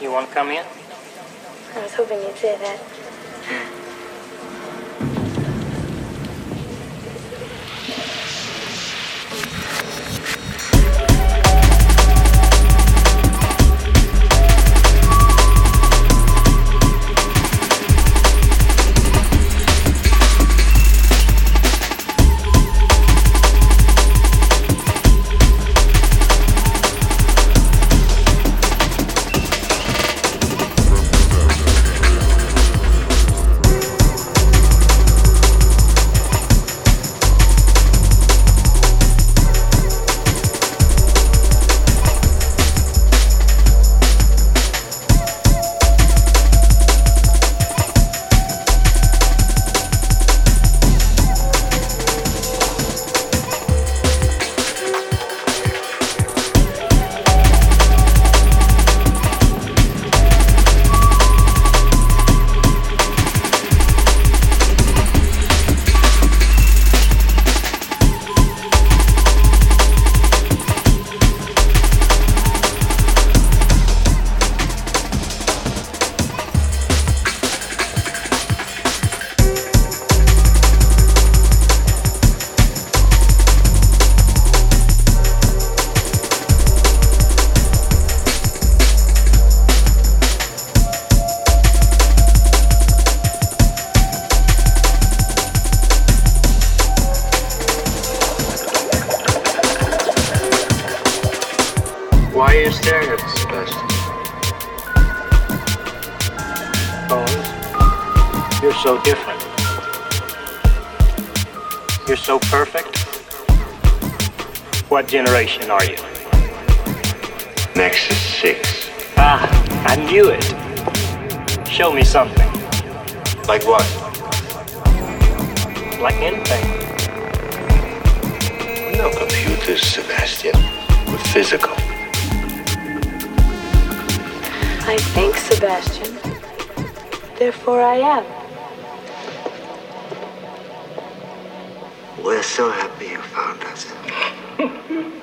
you want to come in? I was hoping you'd say that. Hmm. You're so perfect. What generation are you? Nexus 6. Ah, I knew it. Show me something. Like what? Like anything. No computers, Sebastian. We're physical. I think, Sebastian. Therefore I am. We're so happy you found us.